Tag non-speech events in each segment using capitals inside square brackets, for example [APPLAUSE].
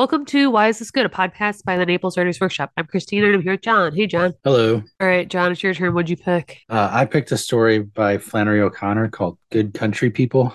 Welcome to Why Is This Good, a podcast by the Naples Writers Workshop. I'm Christina and I'm here with John. Hey, John. Hello. All right, John, it's your turn. What'd you pick? Uh, I picked a story by Flannery O'Connor called Good Country People.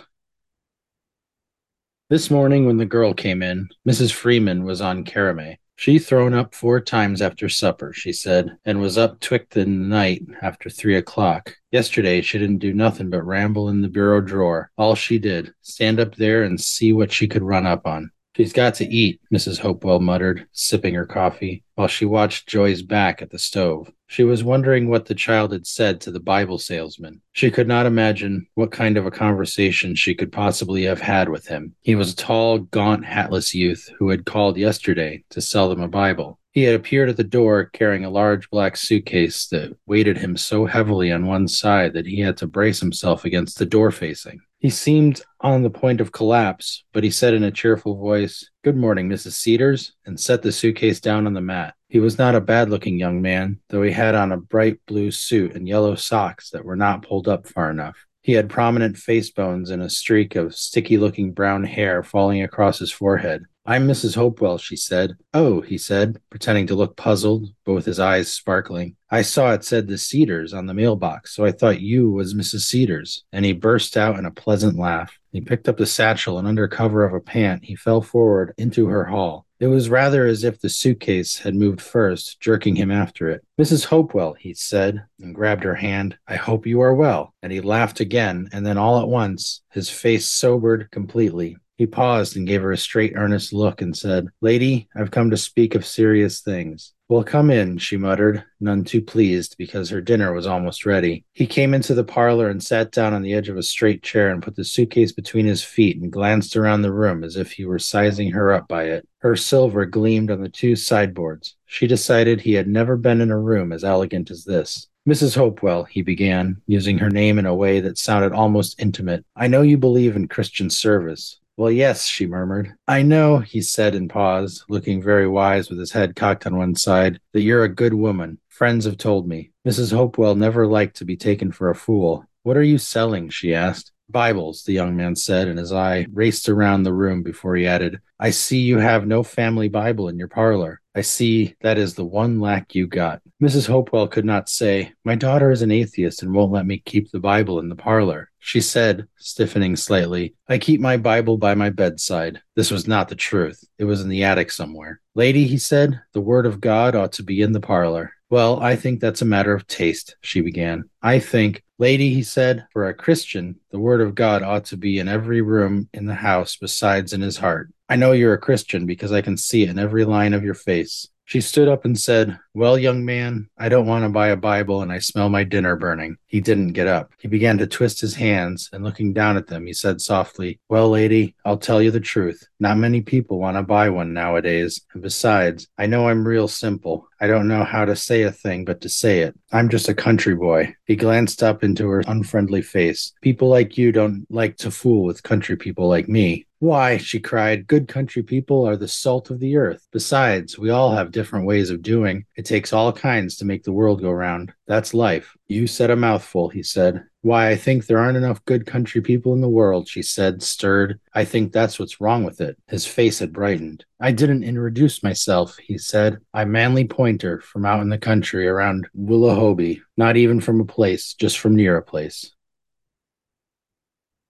This morning, when the girl came in, Mrs. Freeman was on Carramae. She thrown up four times after supper, she said, and was up twict in the night after three o'clock. Yesterday she didn't do nothing but ramble in the bureau drawer. All she did, stand up there and see what she could run up on. She's got to eat, Mrs. Hopewell muttered, sipping her coffee, while she watched Joy's back at the stove. She was wondering what the child had said to the Bible salesman. She could not imagine what kind of a conversation she could possibly have had with him. He was a tall, gaunt, hatless youth who had called yesterday to sell them a Bible. He had appeared at the door carrying a large black suitcase that weighted him so heavily on one side that he had to brace himself against the door facing. He seemed on the point of collapse, but he said in a cheerful voice, Good morning, Mrs. Cedars, and set the suitcase down on the mat. He was not a bad looking young man, though he had on a bright blue suit and yellow socks that were not pulled up far enough. He had prominent face bones and a streak of sticky looking brown hair falling across his forehead. I'm Mrs. Hopewell, she said. Oh, he said, pretending to look puzzled, but with his eyes sparkling. I saw it said the Cedars on the mailbox, so I thought you was Mrs. Cedars. And he burst out in a pleasant laugh. He picked up the satchel, and under cover of a pant, he fell forward into her hall. It was rather as if the suitcase had moved first, jerking him after it. Mrs. Hopewell, he said, and grabbed her hand. I hope you are well. And he laughed again, and then all at once, his face sobered completely. He paused and gave her a straight, earnest look and said, Lady, I've come to speak of serious things. Well, come in, she muttered, none too pleased because her dinner was almost ready. He came into the parlor and sat down on the edge of a straight chair and put the suitcase between his feet and glanced around the room as if he were sizing her up by it. Her silver gleamed on the two sideboards. She decided he had never been in a room as elegant as this. Mrs. Hopewell, he began, using her name in a way that sounded almost intimate. I know you believe in Christian service. Well, yes, she murmured. I know, he said and paused, looking very wise with his head cocked on one side, that you're a good woman. Friends have told me. Mrs. Hopewell never liked to be taken for a fool. What are you selling? she asked. Bibles, the young man said, and his eye raced around the room before he added, I see you have no family Bible in your parlor. I see that is the one lack you got. Mrs. Hopewell could not say, My daughter is an atheist and won't let me keep the Bible in the parlor. She said, stiffening slightly, I keep my Bible by my bedside. This was not the truth. It was in the attic somewhere. Lady, he said, the Word of God ought to be in the parlor. Well, I think that's a matter of taste, she began. I think, lady, he said, for a Christian, the Word of God ought to be in every room in the house besides in his heart. I know you're a Christian because I can see it in every line of your face. She stood up and said, Well, young man, I don't want to buy a Bible and I smell my dinner burning. He didn't get up. He began to twist his hands, and looking down at them, he said softly, Well, lady, I'll tell you the truth. Not many people want to buy one nowadays. And besides, I know I'm real simple. I don't know how to say a thing but to say it. I'm just a country boy. He glanced up into her unfriendly face. People like you don't like to fool with country people like me. Why, she cried, good country people are the salt of the earth. Besides, we all have different ways of doing. It takes all kinds to make the world go round. That's life. You said a mouthful, he said. Why, I think there aren't enough good country people in the world, she said, stirred. I think that's what's wrong with it. His face had brightened. I didn't introduce myself, he said. I'm Manly Pointer from out in the country around Willohobie. Not even from a place, just from near a place.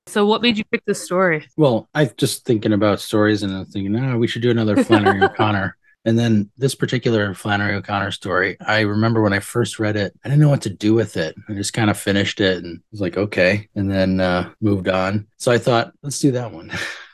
So, what made you pick this story? Well, I'm just thinking about stories and I'm thinking, no, we should do another Flannery [LAUGHS] O'Connor. And then this particular Flannery O'Connor story, I remember when I first read it, I didn't know what to do with it. I just kind of finished it and was like, okay, and then uh, moved on. So I thought, let's do that one.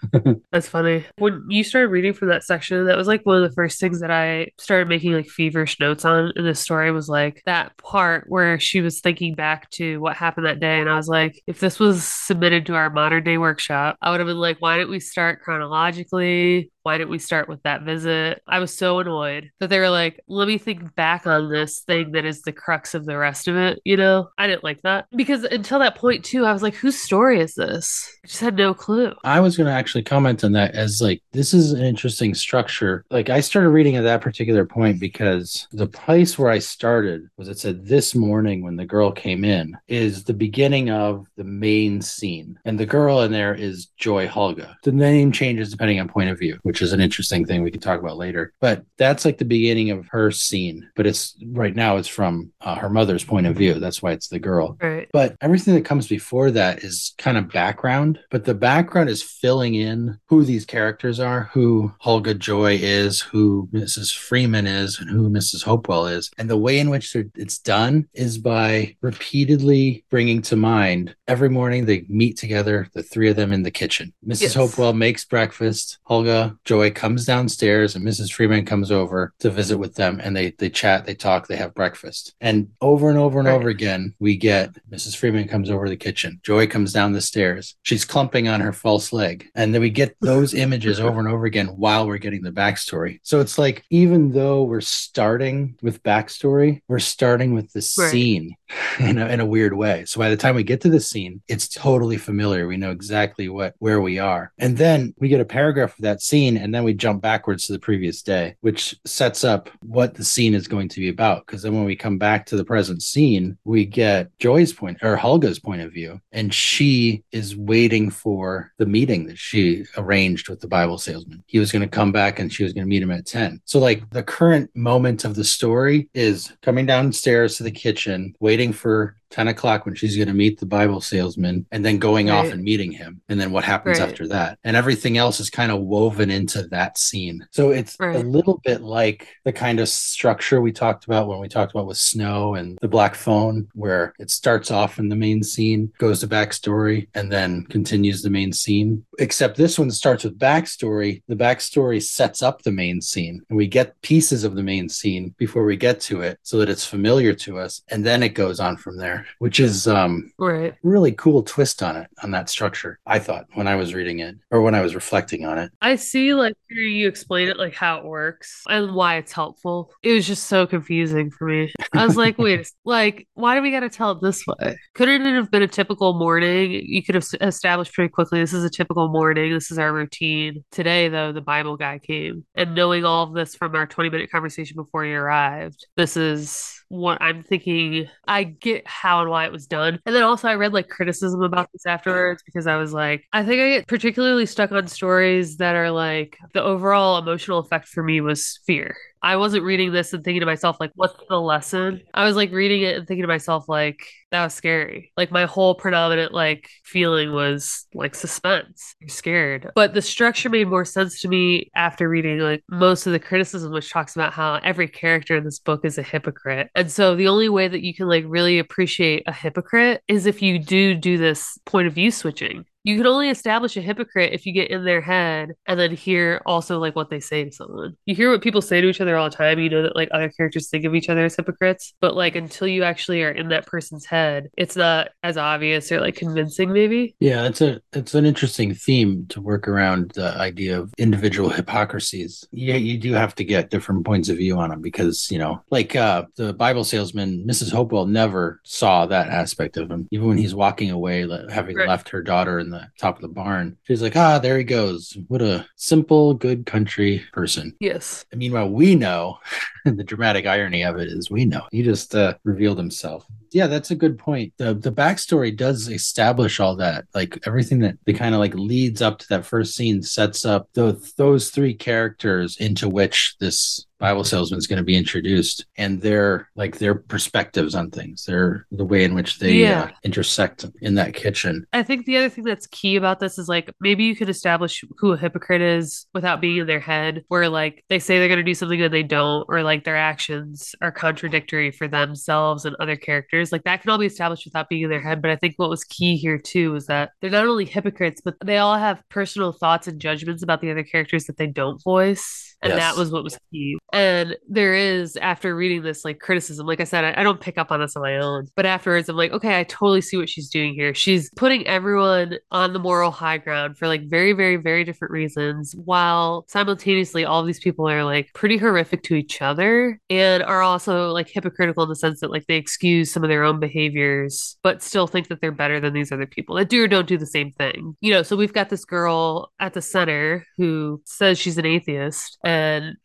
[LAUGHS] That's funny. When you started reading from that section, that was like one of the first things that I started making like feverish notes on in this story was like that part where she was thinking back to what happened that day. And I was like, if this was submitted to our modern day workshop, I would have been like, why didn't we start chronologically? Why didn't we start with that visit? I was so annoyed that they were like, let me think back on this thing that is the crux of the rest of it. You know, I didn't like that because until that point, too, I was like, whose story is this? I just had no clue. I was going to actually comment on that as like, this is an interesting structure. Like, I started reading at that particular point because the place where I started was it said this morning when the girl came in is the beginning of the main scene. And the girl in there is Joy Hulga. The name changes depending on point of view which is an interesting thing we can talk about later. But that's like the beginning of her scene. But it's right now it's from uh, her mother's point of view. That's why it's the girl. Right. But everything that comes before that is kind of background. But the background is filling in who these characters are, who Hulga Joy is, who Mrs. Freeman is, and who Mrs. Hopewell is. And the way in which it's done is by repeatedly bringing to mind every morning they meet together, the three of them in the kitchen. Mrs. Yes. Hopewell makes breakfast. Hulga Joy comes downstairs, and Mrs. Freeman comes over to visit with them, and they they chat, they talk, they have breakfast. And over and over and Right. over again, we get Mrs. Freeman comes over to the kitchen. Joy comes down the stairs. She's clumping on her false leg. And then we get those images over and over again while we're getting the backstory. So it's like, even though we're starting with backstory, we're starting with the Right. scene [LAUGHS] in a, in a weird way. So by the time we get to the scene, it's totally familiar. We know exactly what where we are. And then we get a paragraph of that scene, and then we jump backwards to the previous day, which sets up what the scene is going to be about. Because then when we come back to the present scene, we get Joy's point or Hulga's point of view, and she is waiting for the meeting that she arranged with the Bible salesman. He was going to come back and she was going to meet him at 10. So, like, the current moment of the story is coming downstairs to the kitchen, waiting for 10 o'clock when she's going to meet the Bible salesman, and then going off and meeting him. And then what happens Right. after that. And everything else is kind of woven into that scene. So it's a little bit like the kind of structure we talked about when we talked about with Snow and the Black Phone, where it starts off in the main scene, goes to backstory, and then continues the main scene. Except this one starts with backstory. The backstory sets up the main scene, and we get pieces of the main scene before we get to it so that it's familiar to us. And then it goes on from there, which is um, Right. really cool twist on it, on that structure, I thought when I was reading it or when I was reflecting on it. I see, like, you explain it, like how it works and why it's helpful. It was just so confusing for me. I was like, wait, [LAUGHS] like, why do we got to tell it this way? Couldn't it have been a typical morning? You could have established pretty quickly this is a typical morning. This is our routine. Today, though, the Bible guy came. And knowing all of this from our 20 minute conversation before he arrived, this is what I'm thinking. I get how and why it was done. And then also, I read like criticism about this afterwards because I was like, I think I get particularly stuck on stories that are like the overall emotional effect for me was fear. I wasn't reading this and thinking to myself, like, what's the lesson? I was like reading it and thinking to myself, like, that was scary. Like, my whole predominant, like, feeling was like suspense. You're scared. But the structure made more sense to me after reading, like, most of the criticism, which talks about how every character in this book is a hypocrite. And so the only way that you can, like, really appreciate a hypocrite is if you do do this point of view switching. You can only establish a hypocrite if you get in their head and then hear also like what they say to someone. You hear what people say to each other all the time. You know that like other characters think of each other as hypocrites, but like until you actually are in that person's head, it's not as obvious or like convincing, maybe. Yeah, it's a it's an interesting theme to work around the idea of individual hypocrisies. Yeah, you do have to get different points of view on them because you know, like uh, the Bible salesman, Mrs. Hopewell never saw that aspect of him. Even when he's walking away, having Right. left her daughter in the top of the barn, she's like, "Ah, there he goes. What a simple, good country person." Yes. And meanwhile, we know and [LAUGHS] the dramatic irony of it is we know he just uh, revealed himself. Yeah, that's a good point. The the backstory does establish all that, like everything that they kind of like leads up to that first scene sets up those those three characters into which this Bible salesman is going to be introduced, and their like their perspectives on things, their the way in which they Yeah. uh, intersect in that kitchen. I think the other thing that's key about this is like maybe you could establish who a hypocrite is without being in their head, where like they say they're going to do something and they don't, or like their actions are contradictory for themselves and other characters. Like that can all be established without being in their head. But I think what was key here too is that they're not only hypocrites, but they all have personal thoughts and judgments about the other characters that they don't voice. And Yes. that was what was key. And there is, after reading this, like criticism, like I said, I, I don't pick up on this on my own. But afterwards, I'm like, okay, I totally see what she's doing here. She's putting everyone on the moral high ground for like very, very, very different reasons, while simultaneously, all these people are like pretty horrific to each other and are also like hypocritical in the sense that like they excuse some of their their own behaviors, but still think that they're better than these other people that do or don't do the same thing. You know, so we've got this girl at the center who says she's an atheist and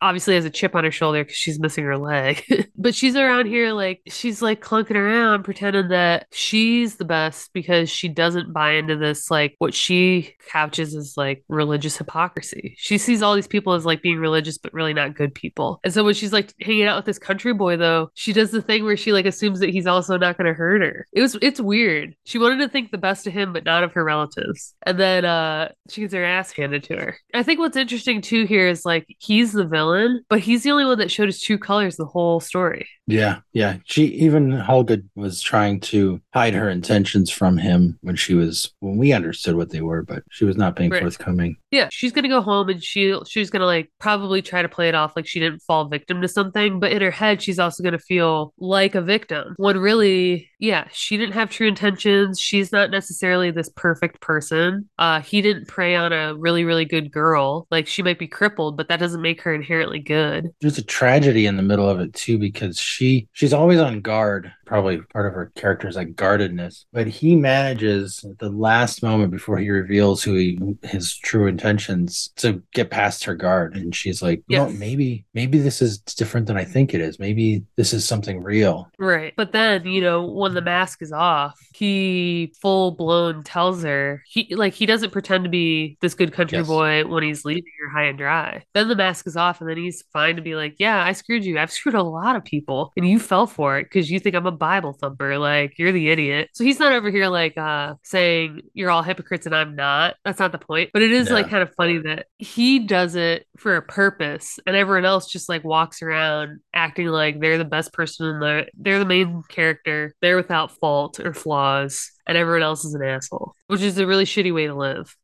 obviously has a chip on her shoulder because she's missing her leg. [LAUGHS] but she's around here like she's like clunking around pretending that she's the best because she doesn't buy into this like what she couches as like religious hypocrisy. She sees all these people as like being religious but really not good people. And so when she's like hanging out with this country boy though, she does the thing where she like assumes that he's also not going to hurt her. It was it's weird. She wanted to think the best of him but not of her relatives. And then uh she gets her ass handed to her. I think what's interesting too here is like he's the villain, but he's the only one that showed his true colors the whole story. Yeah, yeah. She even Hulga was trying to hide her intentions from him when she was when we understood what they were, but she was not being Right. forthcoming. Yeah, she's gonna go home and she she's gonna like probably try to play it off like she didn't fall victim to something, but in her head she's also gonna feel like a victim. When really, yeah, she didn't have true intentions. She's not necessarily this perfect person. Uh he didn't prey on a really, really good girl. Like she might be crippled, but that doesn't make her inherently good. There's a tragedy in the middle of it too because she she's always on guard. Probably part of her character is like guardedness, but he manages at the last moment before he reveals who he his true intentions to get past her guard, and she's like, "You know, Yes. maybe maybe this is different than I think it is. Maybe this is something real." Right. But then, you know, when the mask is off, he full blown tells her he like he doesn't pretend to be this good country Yes. boy when he's leaving her high and dry. Then the mask is off and then he's fine to be like, Yeah, I screwed you. I've screwed a lot of people and you fell for it because you think I'm a Bible thumper. Like you're the idiot. So he's not over here like uh saying you're all hypocrites and I'm not. That's not the point. But it is like kind of funny that he does it for a purpose and everyone else just like walks around acting like they're the best person in the they're the main character they're without fault or flaws and everyone else is an asshole which is a really shitty way to live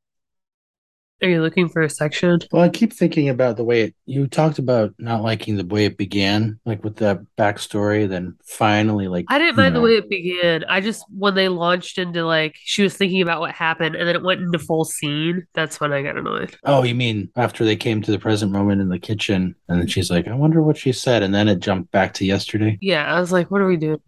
are you looking for a section? Well, I keep thinking about the way it, you talked about not liking the way it began, like with that backstory, then finally, like i didn't mind the way it began. I just when they launched into like she was thinking about what happened and then it went into full scene that's when i got annoyed. Oh, you mean after they came to the present moment in the kitchen, and then she's like, "I wonder what she said," and then it jumped back to yesterday. yeah i was like what are we doing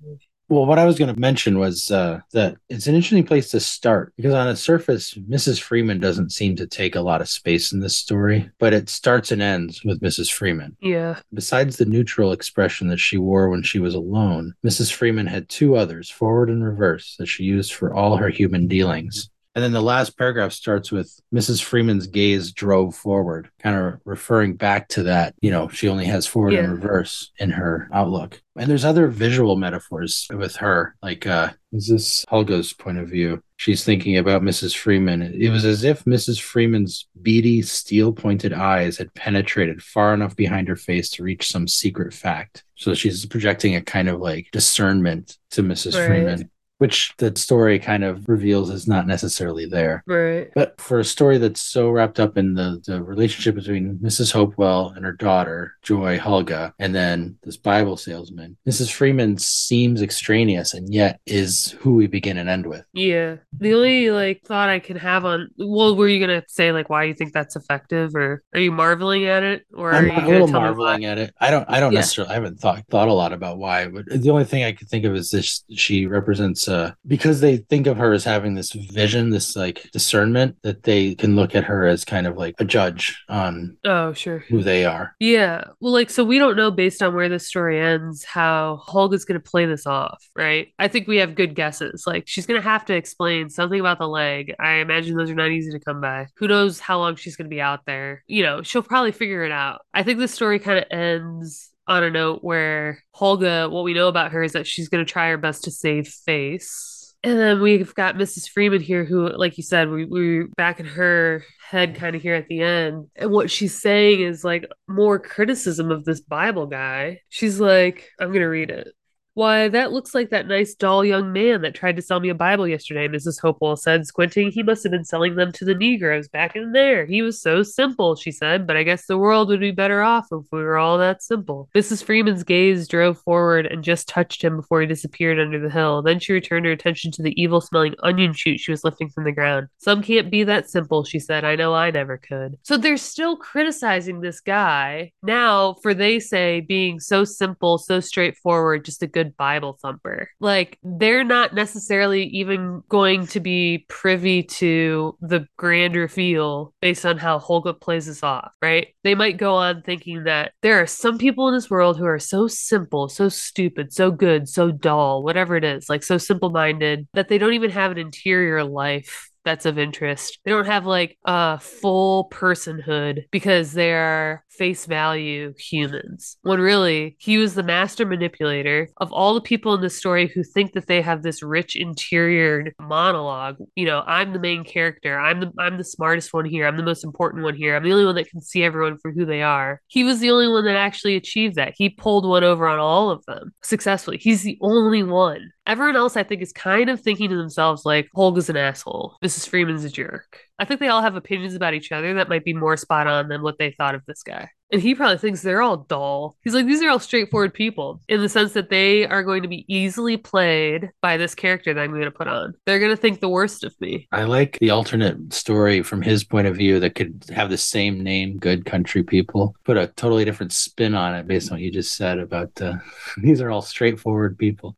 Well, what I was going to mention was uh, that it's an interesting place to start because on the surface, Mrs. Freeman doesn't seem to take a lot of space in this story, but it starts and ends with Mrs. Freeman. yeah Besides the neutral expression that she wore when she was alone, Mrs. Freeman had two others, forward and reverse, that she used for all her human dealings. And then the last paragraph starts with Mrs. Freeman's gaze drove forward, kind of referring back to that, you know, she only has forward and reverse in her outlook. And there's other visual metaphors with her, like uh is this is Hulga's point of view. She's thinking about Mrs. Freeman. It was as if Mrs. Freeman's beady, steel pointed eyes had penetrated far enough behind her face to reach some secret fact. So she's projecting a kind of like discernment to Mrs. Right. Freeman, which the story kind of reveals is not necessarily there. right But for a story that's so wrapped up in the, the relationship between Mrs. Hopewell and her daughter, Joy Hulga, and then this Bible salesman, Mrs. Freeman seems extraneous and yet is who we begin and end with. Yeah. The only like thought I can have on well, were you gonna say like why you think that's effective or are you marveling at it or are I'm you a little tell me why? marveling at it. I don't. I don't Yeah. necessarily. I haven't thought thought a lot about why, but the only thing I could think of is this: she represents uh because they think of her as having this vision, this like discernment that they can look at her as kind of like a judge on Oh, sure. who they are. Yeah. Well, like, so we don't know based on where this story ends how Holga's going to play this off, right? I think we have good guesses. Like, she's going to have to explain something about the leg. I imagine those are not easy to come by. Who knows how long she's going to be out there? You know, she'll probably figure it out. I think the story kind of ends on a note where Holga, what we know about her is that she's going to try her best to save face. And then we've got Mrs. Freeman here, who, like you said, we, we're back in her head kind of here at the end. And what she's saying is like more criticism of this Bible guy. She's like, I'm going to read it. Why, that looks like that nice, dull young man that tried to sell me a Bible yesterday, Mrs. Hopewell said, squinting. He must have been selling them to the Negroes back in there. He was so simple, she said, but I guess the world would be better off if we were all that simple. Mrs. Freeman's gaze drove forward and just touched him before he disappeared under the hill. Then she returned her attention to the evil smelling onion shoot she was lifting from the ground. Some can't be that simple, she said. I know I never could. So they're still criticizing this guy now for they say being so simple, so straightforward, just a good good Bible thumper. Like they're not necessarily even going to be privy to the grand reveal based on how Holga plays this off, right? They might go on thinking that there are some people in this world who are so simple, so stupid, so good, so dull, whatever it is, like so simple minded that they don't even have an interior life that's of interest. They don't have like a full personhood because they're face value humans. When really, he was the master manipulator of all the people in the story who think that they have this rich interior monologue. You know, I'm the main character. I'm the I'm the smartest one here. I'm the most important one here. I'm the only one that can see everyone for who they are. He was the only one that actually achieved that. He pulled one over on all of them successfully. He's the only one. Everyone else, I think, is kind of thinking to themselves like, Holga's an asshole. Mrs. Freeman's a jerk. I think they all have opinions about each other that might be more spot on than what they thought of this guy. And he probably thinks they're all dull. He's like, these are all straightforward people in the sense that they are going to be easily played by this character that I'm going to put on. They're going to think the worst of me. I like the alternate story from his point of view that could have the same name, Good Country People, put a totally different spin on it based on what you just said about uh, [LAUGHS] these are all straightforward people.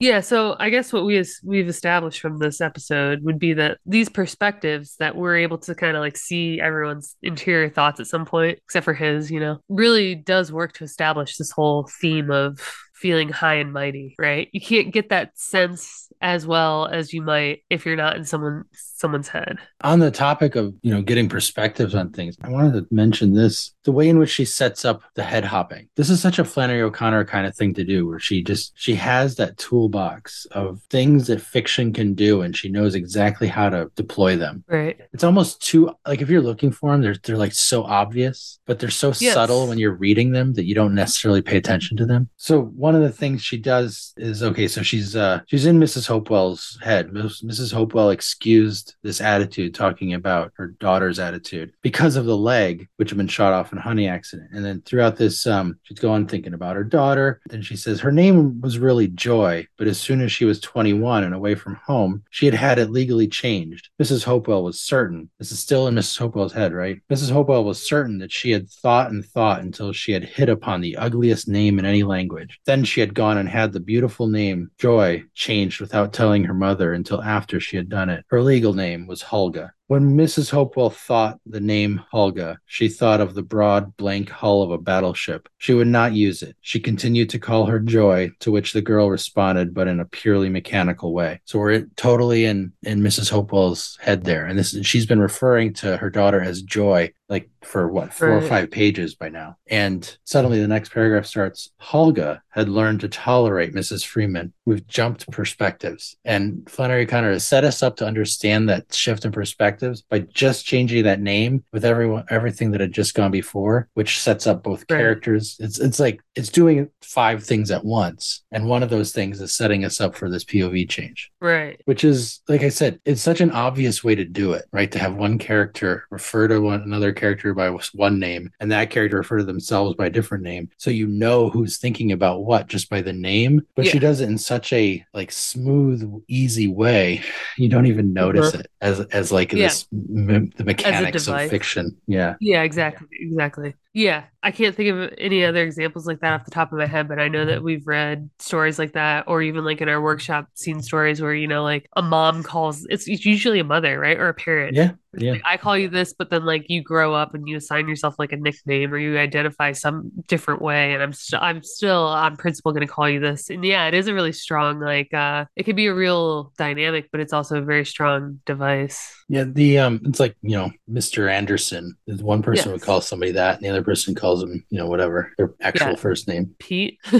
Yeah, so I guess what we as we've established from this episode would be that these perspectives that we're able to kind of like see everyone's interior thoughts at some point, except for his, you know, really does work to establish this whole theme of feeling high and mighty, right? You can't get that sense as well as you might if you're not in someone someone's head. On the topic of, you know, getting perspectives on things, I wanted to mention this, the way in which she sets up the head hopping. This is such a Flannery O'Connor kind of thing to do where she just she has that toolbox of things that fiction can do and she knows exactly how to deploy them. Right. It's almost too like if you're looking for them, they're they're like so obvious, but they're so Yes. subtle when you're reading them that you don't necessarily pay attention to them. So one of the things she does is okay, so she's uh she's in Mrs. Hopewell's head. Mrs. Hopewell excused this attitude talking about her daughter's attitude because of the leg which had been shot off in a honey accident. And then throughout this um she's going thinking about her daughter. Then she says her name was really Joy, but as soon as she was 21 and away from home, she had had it legally changed. Mrs. Hopewell was certain. This is still in Mrs. Hopewell's head, right? Mrs. Hopewell was certain that she had thought and thought until she had hit upon the ugliest name in any language. Then she had gone and had the beautiful name Joy changed without telling her mother until after she had done it. Her legal name was Hulga. When Mrs. Hopewell thought the name Hulga, she thought of the broad, blank hull of a battleship. She would not use it. She continued to call her Joy, to which the girl responded, but in a purely mechanical way. So we're totally in in Mrs. Hopewell's head there, and this she's been referring to her daughter as Joy like for what four or five pages by now. And suddenly the next paragraph starts Hulga had learned to tolerate Mrs. Freeman. We've jumped perspectives. And Flannery Connor has set us up to understand that shift in perspectives by just changing that name with everyone everything that had just gone before, which sets up both Right. characters. It's it's like it's doing five things at once. And one of those things is setting us up for this POV change Right. which is like I said, it's such an obvious way to do it, right? To have one character refer to one another character by one name, and that character refer to themselves by a different name, so you know who's thinking about what just by the name. But she does it in such a like smooth, easy way, you don't even notice it as as like. Yeah. this m- the mechanics of fiction. Yeah, Yeah, exactly. Exactly. Yeah. I can't think of any other examples like that off the top of my head, but I know that we've read stories like that, or even like in our workshop, seen stories where, you know, like a mom calls, it's, it's usually a mother, right? Or a parent. yeah, yeah. I call you this, but then like you grow up and you assign yourself like a nickname or you identify some different way. And I'm still, I'm still on principle going to call you this. And yeah, it is a really strong, like, uh, it could be a real dynamic, but it's also a very strong device. Yeah, the um, it's like you know, Mr. Anderson. Is one person would call somebody that, and the other person calls them, you know, whatever their actual Yeah. first name. Pete. [LAUGHS]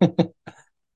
[LAUGHS]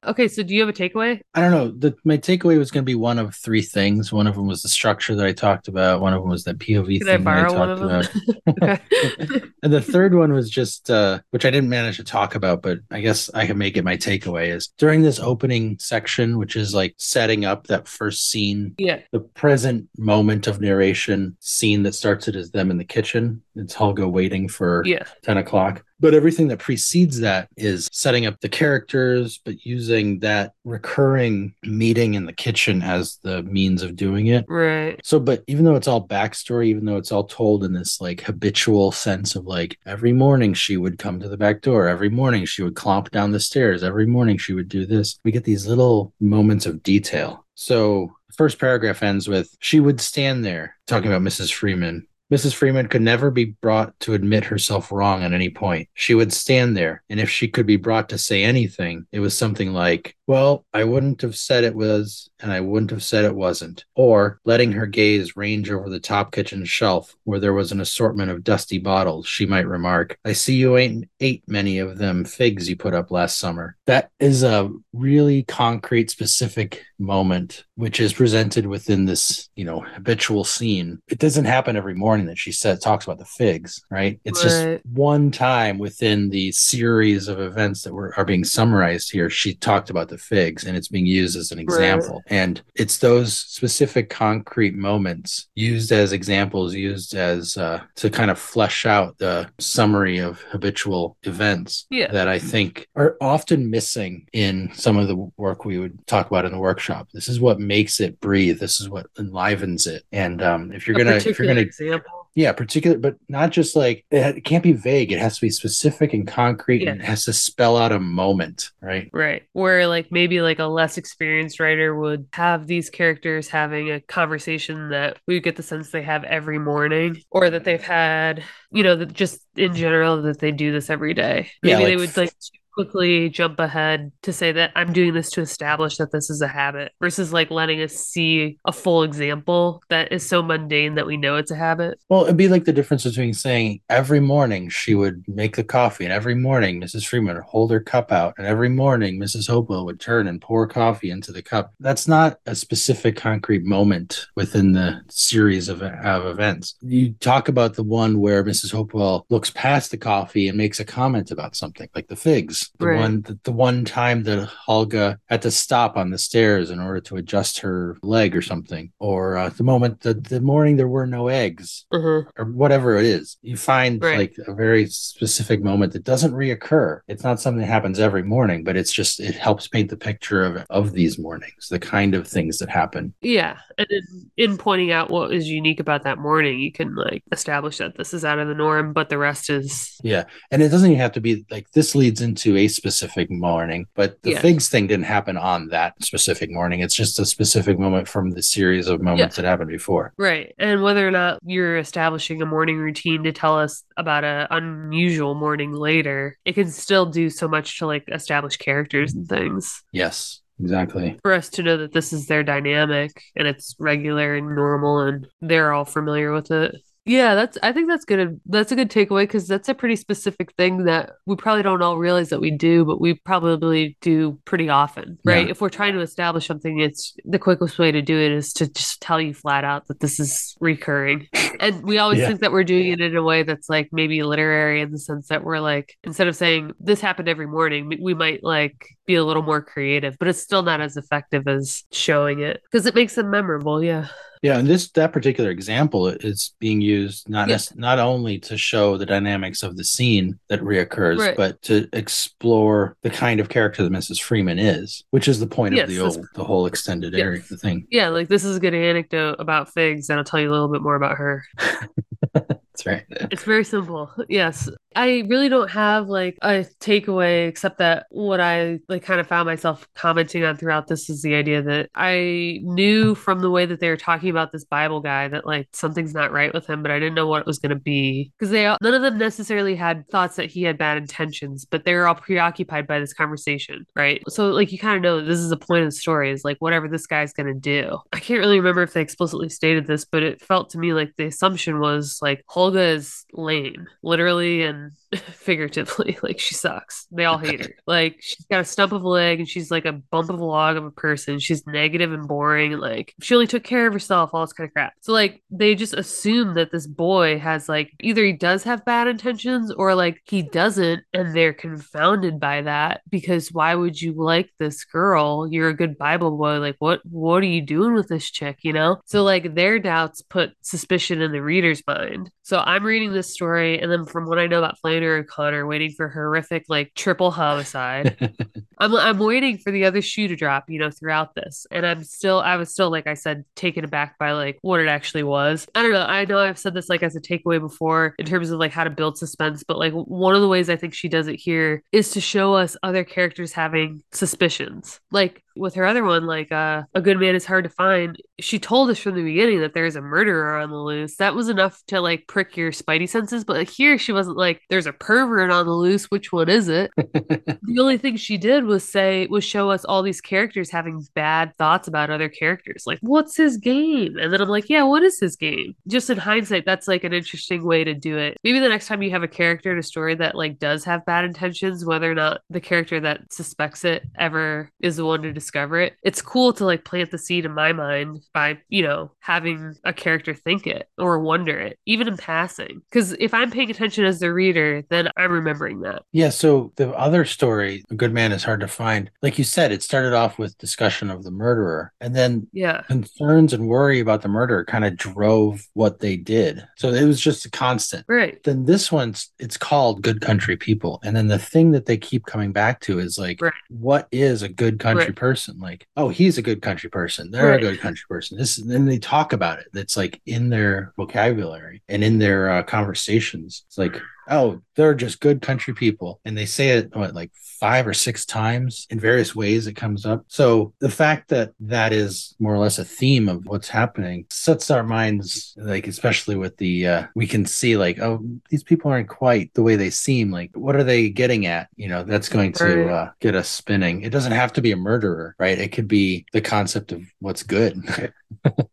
okay. So do you have a takeaway? I don't know. The, my takeaway was going to be one of three things. One of them was the structure that I talked about. One of them was that POV I thing that I borrow one talked of them? about. [LAUGHS] And the third one was just, uh, which I didn't manage to talk about, but I guess I can make it my takeaway is during this opening section, which is like setting up that first scene yeah. the present moment of narration scene that starts it as them in the kitchen it's Hulga waiting for Yeah. 10 o'clock. But everything that precedes that is setting up the characters, but using that recurring meeting in the kitchen as the means of doing it. Right. So, but even though it's all backstory, even though it's all told in this like habitual sense of like every morning she would come to the back door, every morning she would clomp down the stairs, every morning she would do this, we get these little moments of detail. So, first paragraph ends with she would stand there talking about Mrs. Freeman. Mrs. Freeman could never be brought to admit herself wrong at any point. She would stand there, and if she could be brought to say anything, it was something like, Well, I wouldn't have said it was, and I wouldn't have said it wasn't. Or letting her gaze range over the top kitchen shelf where there was an assortment of dusty bottles, she might remark, I see you ain't ate many of them figs you put up last summer. That is a really concrete, specific moment, which is presented within this, you know, habitual scene. It doesn't happen every morning that she said talks about the figs, right? It's just one time within the series of events that were are being summarized here. She talked about the figs, and it's being used as an example. And it's those specific concrete moments used as examples, used as uh, to kind of flesh out the summary of habitual events Yeah. that I think are often missing in some of the work we would talk about in the workshop. This is what makes it breathe. This is what enlivens it. And um, if you're A gonna, if you're gonna, example. yeah, particular, but not just like it, can't be vague. It has to be specific and concrete, and it has to spell out a moment, right? Right. Where like maybe like a less experienced writer would have these characters having a conversation that we get the sense they have every morning or that they've had, you know, that just in general that they do this every day. Yeah, Maybe they would like quickly jump ahead to say that I'm doing this to establish that this is a habit versus like letting us see a full example that is so mundane that we know it's a habit. Well, it'd be like the difference between saying every morning she would make the coffee, and every morning Mrs. Freeman would hold her cup out, and every morning Mrs. Hopewell would turn and pour coffee into the cup. That's not a specific concrete moment within the series of, of events. You talk about the one where Mrs. Hopewell looks past the coffee and makes a comment about something, like the figs. The Right. one, the, the one time that Hulga had to stop on the stairs in order to adjust her leg or something, or uh, the moment the the morning there were no eggs Uh-huh. or whatever it is. You find Right. like a very specific moment that doesn't reoccur. It's not something that happens every morning, but it's just it helps paint the picture of of these mornings, the kind of things that happen. Yeah, and in, in pointing out what is unique about that morning, you can like establish that this is out of the norm, but the rest is Yeah. And it doesn't even have to be like this leads into a specific morning, but the Yeah. figs thing didn't happen on that specific morning. It's just a specific moment from the series of moments that happened before. right. And whether or not you're establishing a morning routine to tell us about a unusual morning later, it can still do so much to like establish characters and things Yes. Exactly. for us to know that this is their dynamic and it's regular and normal and they're all familiar with it. Yeah, that's I think that's good. That's a good takeaway because that's a pretty specific thing that we probably don't all realize that we do, but we probably do pretty often, right? Yeah. If we're trying to establish something, it's the quickest way to do it is to just tell you flat out that this is recurring. And we always Yeah. think that we're doing it in a way that's like maybe literary in the sense that we're like instead of saying this happened every morning, we- we might like be a little more creative, but it's still not as effective as showing it because it makes them memorable. Yeah. Yeah, and this that particular example is being used not Yeah. nec- not only to show the dynamics of the scene that reoccurs, Right. but to explore the kind of character that Mrs. Freeman is, which is the point Yes, of the old, the whole extended Yes. area, thing. Yeah, like this is a good anecdote about Figs, and I'll tell you a little bit more about her. [LAUGHS] That's right. It's very simple. Yes. I really don't have like a takeaway except that what I like kind of found myself commenting on throughout this is the idea that I knew from the way that they were talking about this Bible guy that like something's not right with him, but I didn't know what it was going to be because they all, none of them necessarily had thoughts that he had bad intentions, but they were all preoccupied by this conversation, right? So like you kind of know this is the point of the story is like whatever this guy's going to do. I can't really remember if they explicitly stated this, but it felt to me like the assumption was like Holga is lame, literally and [LAUGHS] figuratively. [LAUGHS] Like she sucks. They all hate her. [LAUGHS] Like she's got a stump of a leg and she's like a bump of a log of a person. She's negative and boring. Like she only took care of herself, all this kind of crap. So like they just assume that this boy has like either he does have bad intentions or like he doesn't, and they're confounded by that because why would you like this girl? You're a good Bible boy. Like what what are you doing with this chick? You know? So like their doubts put suspicion in the reader's mind. So I'm reading this story, and then from what I know about Flannery O'Connor, waiting for horrific like triple homicide. [LAUGHS] I'm I'm waiting for the other shoe to drop, you know, throughout this, and I'm still I was still like I said taken aback by like what it actually was. I don't know. I know I've said this like as a takeaway before in terms of like how to build suspense, but like one of the ways I think she does it here is to show us other characters having suspicions. Like with her other one, like uh, a good man is hard to find. She told us from the beginning that there's a murderer on the loose. That was enough to like prick your spidey senses. But like, here, she wasn't like, "There's a pervert on the loose. Which one is it?" [LAUGHS] the only thing she did was say was show us all these characters having bad thoughts about other characters. Like, what's his game? And then I'm like, yeah, what is his game? Just in hindsight, that's like an interesting way to do it. Maybe the next time you have a character in a story that like does have bad intentions, whether or not the character that suspects it ever is the one to discover it. It's cool to like plant the seed in my mind by, you know, having a character think it or wonder it, even in passing. Because if I'm paying attention as the reader, then I'm remembering that. Yeah. So the other story, A Good Man is Hard to Find, like you said, it started off with discussion of the murderer. And then yeah. concerns and worry about the murderer kind of drove what they did. So it was just a constant. Right. Then this one's, it's called Good Country People. And then the thing that they keep coming back to is like, right. what is a good country right. person? Like, oh, he's a good country person. They're right. a good country person. This, and then they talk about it. It's like in their vocabulary and in their uh, conversations. It's like, oh, they're just good country people. And they say it, what, like five or six times in various ways it comes up. So the fact that that is more or less a theme of what's happening sets our minds, like, especially with the, uh, we can see, like, oh, these people aren't quite the way they seem. Like, what are they getting at? You know, that's going to uh, get us spinning. It doesn't have to be a murderer, right? It could be the concept of what's good. [LAUGHS]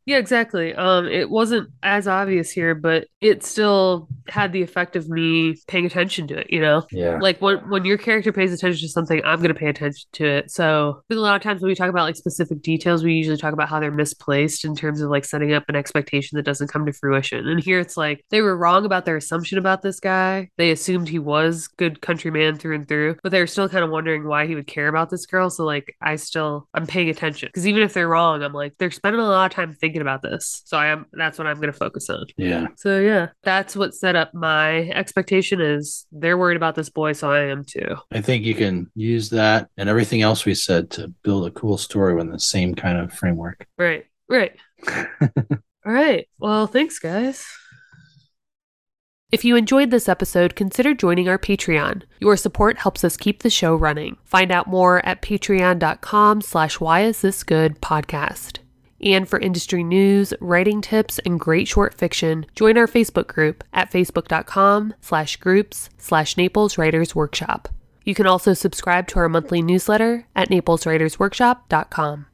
yeah, exactly. Um, it wasn't as obvious here, but it still had the effect of me paying attention to it, you know? Yeah. Like when when your character pays attention to something, I'm gonna pay attention to it. So a lot of times when we talk about like specific details, we usually talk about how they're misplaced in terms of like setting up an expectation that doesn't come to fruition. And here it's like they were wrong about their assumption about this guy. They assumed he was good countryman through and through, but they're still kind of wondering why he would care about this girl. So like I still I'm paying attention. Because even if they're wrong, I'm like, they're spending a lot of time thinking about this. So I am that's what I'm gonna focus on. Yeah. So yeah, that's what set up my expectation is they're worried about this boy, so I am too. I think you can use that and everything else we said to build a cool story with the same kind of framework. Right. Right. [LAUGHS] All right. Well, thanks, guys. If you enjoyed this episode, consider joining our Patreon. Your support helps us keep the show running. Find out more at patreon.com slash why is this good podcast. And for industry news, writing tips, and great short fiction, join our Facebook group at facebook.com slash groups slash Naples Writers Workshop. You can also subscribe to our monthly newsletter at napleswritersworkshop.com.